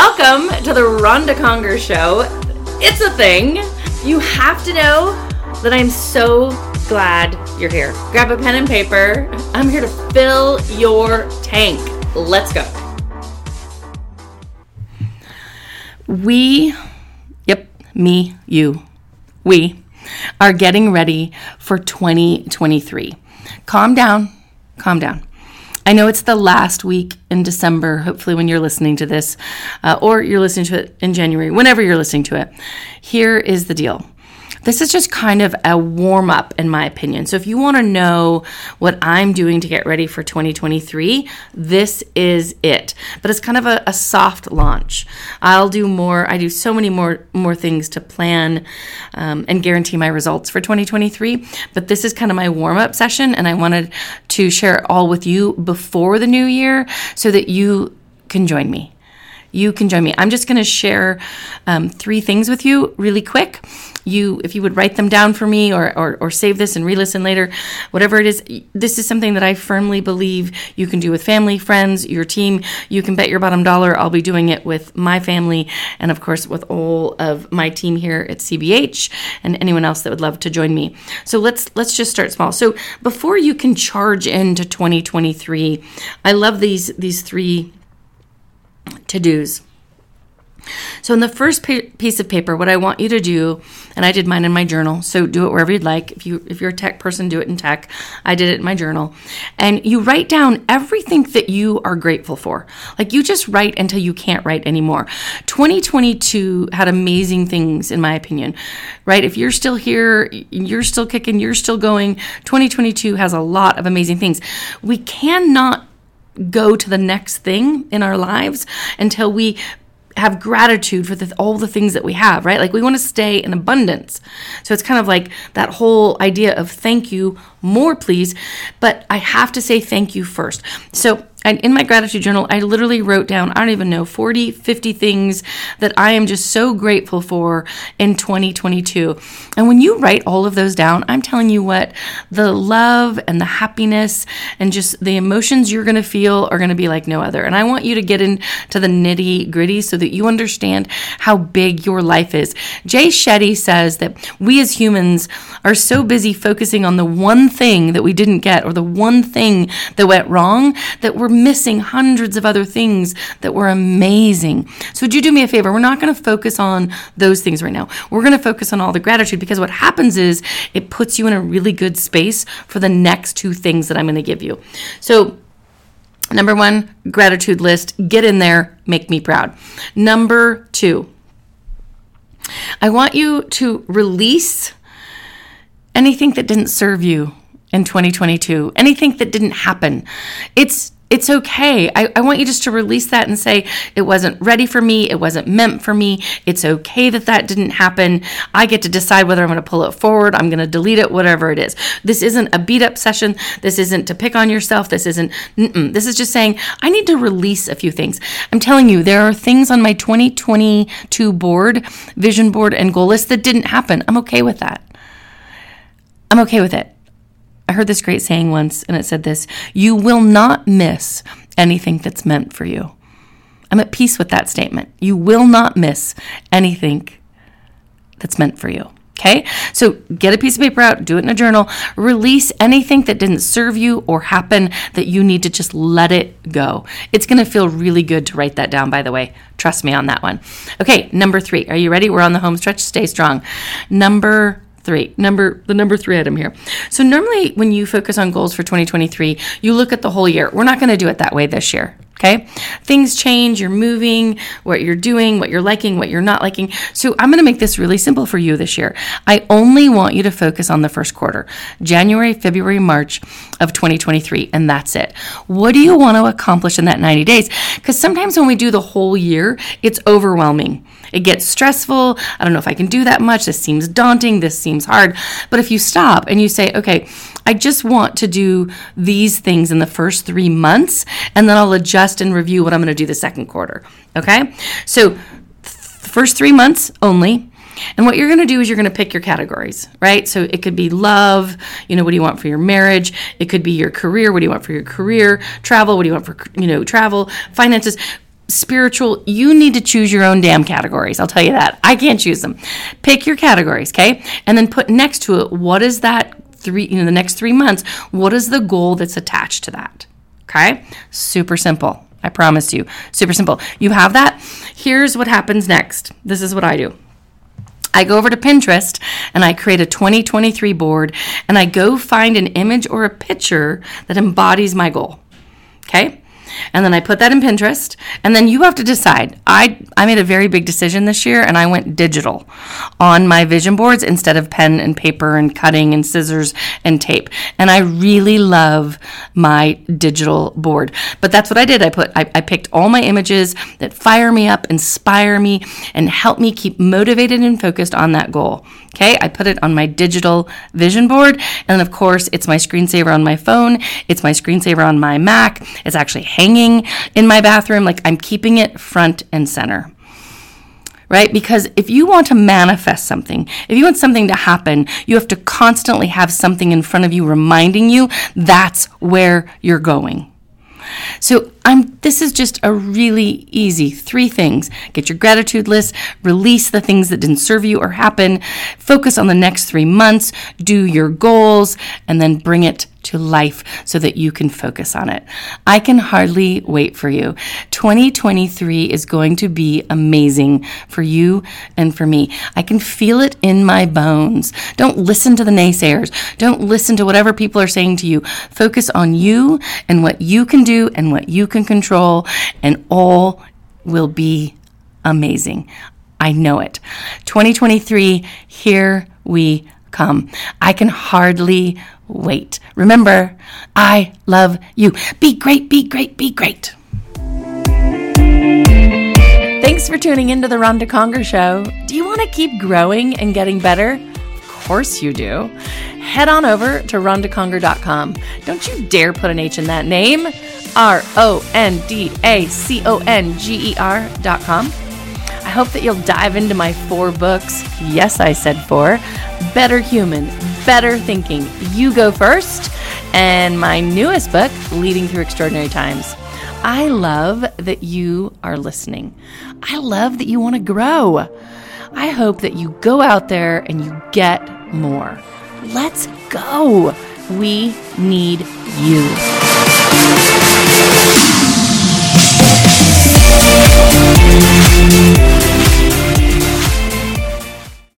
Welcome to the Ronda Conger Show. It's a thing. You have to know that I'm so glad you're here. Grab a pen and paper. I'm here to fill your tank. Let's go. We, yep, me, you, we are getting ready for 2023. Calm down, calm down. I know it's the last week in December, hopefully, when you're listening to this, uh, or you're listening to it in January, whenever you're listening to it. Here is the deal this is just kind of a warm up, in my opinion. So, if you want to know what I'm doing to get ready for 2023, this is it. But it's kind of a, a soft launch. I'll do more. I do so many more more things to plan um, and guarantee my results for 2023. But this is kind of my warm up session, and I wanted to share it all with you before the new year so that you can join me you can join me. I'm just going to share um, three things with you really quick. You if you would write them down for me or, or, or save this and re-listen later whatever it is this is something that i firmly believe you can do with family friends your team. You can bet your bottom dollar i'll be doing it with my family and of course with all of my team here at cbh and anyone else that would love to join me. So let's let's just start small. So before you can charge into 2023 i love these these three to-dos so, in the first piece of paper, what I want you to do, and I did mine in my journal, so do it wherever you'd like. If you if you're a tech person, do it in tech. I did it in my journal, and you write down everything that you are grateful for. Like you just write until you can't write anymore. 2022 had amazing things, in my opinion. Right? If you're still here, you're still kicking, you're still going. 2022 has a lot of amazing things. We cannot go to the next thing in our lives until we have gratitude for the, all the things that we have, right? Like we want to stay in abundance. So it's kind of like that whole idea of thank you, more please, but I have to say thank you first. So and in my gratitude journal, I literally wrote down, I don't even know, 40, 50 things that I am just so grateful for in 2022. And when you write all of those down, I'm telling you what, the love and the happiness and just the emotions you're going to feel are going to be like no other. And I want you to get into the nitty gritty so that you understand how big your life is. Jay Shetty says that we as humans are so busy focusing on the one thing that we didn't get or the one thing that went wrong that we're missing hundreds of other things that were amazing. So, would you do me a favor? We're not going to focus on those things right now. We're going to focus on all the gratitude because what happens is it puts you in a really good space for the next two things that I'm going to give you. So, Number one, gratitude list. Get in there, make me proud. Number two, I want you to release anything that didn't serve you in 2022, anything that didn't happen. It's it's okay. I, I, want you just to release that and say, it wasn't ready for me. It wasn't meant for me. It's okay that that didn't happen. I get to decide whether I'm going to pull it forward. I'm going to delete it, whatever it is. This isn't a beat up session. This isn't to pick on yourself. This isn't, this is just saying, I need to release a few things. I'm telling you, there are things on my 2022 board, vision board, and goal list that didn't happen. I'm okay with that. I'm okay with it. I heard this great saying once, and it said this You will not miss anything that's meant for you. I'm at peace with that statement. You will not miss anything that's meant for you. Okay, so get a piece of paper out, do it in a journal, release anything that didn't serve you or happen that you need to just let it go. It's gonna feel really good to write that down, by the way. Trust me on that one. Okay, number three. Are you ready? We're on the home stretch. Stay strong. Number three. Number the number three item here. So normally when you focus on goals for 2023, you look at the whole year. We're not going to do it that way this year. Okay. Things change, you're moving, what you're doing, what you're liking, what you're not liking. So I'm going to make this really simple for you this year. I only want you to focus on the first quarter, January, February, March of 2023, and that's it. What do you want to accomplish in that 90 days? Because sometimes when we do the whole year, it's overwhelming. It gets stressful. I don't know if I can do that much. This seems daunting. This seems hard. But if you stop and you say, okay, I just want to do these things in the first three months, and then I'll adjust and review what I'm going to do the second quarter. Okay? So, first three months only. And what you're going to do is you're going to pick your categories, right? So it could be love, you know, what do you want for your marriage? It could be your career, what do you want for your career? Travel, what do you want for, you know, travel? Finances spiritual, you need to choose your own damn categories. I'll tell you that. I can't choose them. Pick your categories, okay? And then put next to it what is that three, you know, the next three months, what is the goal that's attached to that? Okay? Super simple. I promise you. Super simple. You have that. Here's what happens next. This is what I do. I go over to Pinterest and I create a 2023 board and I go find an image or a picture that embodies my goal. Okay? And then I put that in Pinterest. And then you have to decide. I, I made a very big decision this year and I went digital on my vision boards instead of pen and paper and cutting and scissors and tape. And I really love my digital board. But that's what I did. I put I, I picked all my images that fire me up, inspire me, and help me keep motivated and focused on that goal. Okay, I put it on my digital vision board. And of course, it's my screensaver on my phone, it's my screensaver on my Mac. It's actually hanging in my bathroom. Like I'm keeping it front and center. Right? Because if you want to manifest something, if you want something to happen, you have to constantly have something in front of you reminding you that's where you're going. So I'm this is just a really easy three things. Get your gratitude list, release the things that didn't serve you or happen, focus on the next 3 months, do your goals and then bring it to life so that you can focus on it. I can hardly wait for you. 2023 is going to be amazing for you and for me. I can feel it in my bones. Don't listen to the naysayers. Don't listen to whatever people are saying to you. Focus on you and what you can do and what you can control, and all will be amazing. I know it. 2023, here we come. I can hardly wait. Remember, I love you. Be great, be great, be great. Thanks for tuning into the Ronda Conger Show. Do you want to keep growing and getting better? Of course you do. Head on over to rondaconger.com. Don't you dare put an H in that name. R O N D A C O N G E R.com. I hope that you'll dive into my four books. Yes, I said four Better Human, Better Thinking. You go first. And my newest book, Leading Through Extraordinary Times. I love that you are listening. I love that you want to grow. I hope that you go out there and you get more. Let's go. We need you.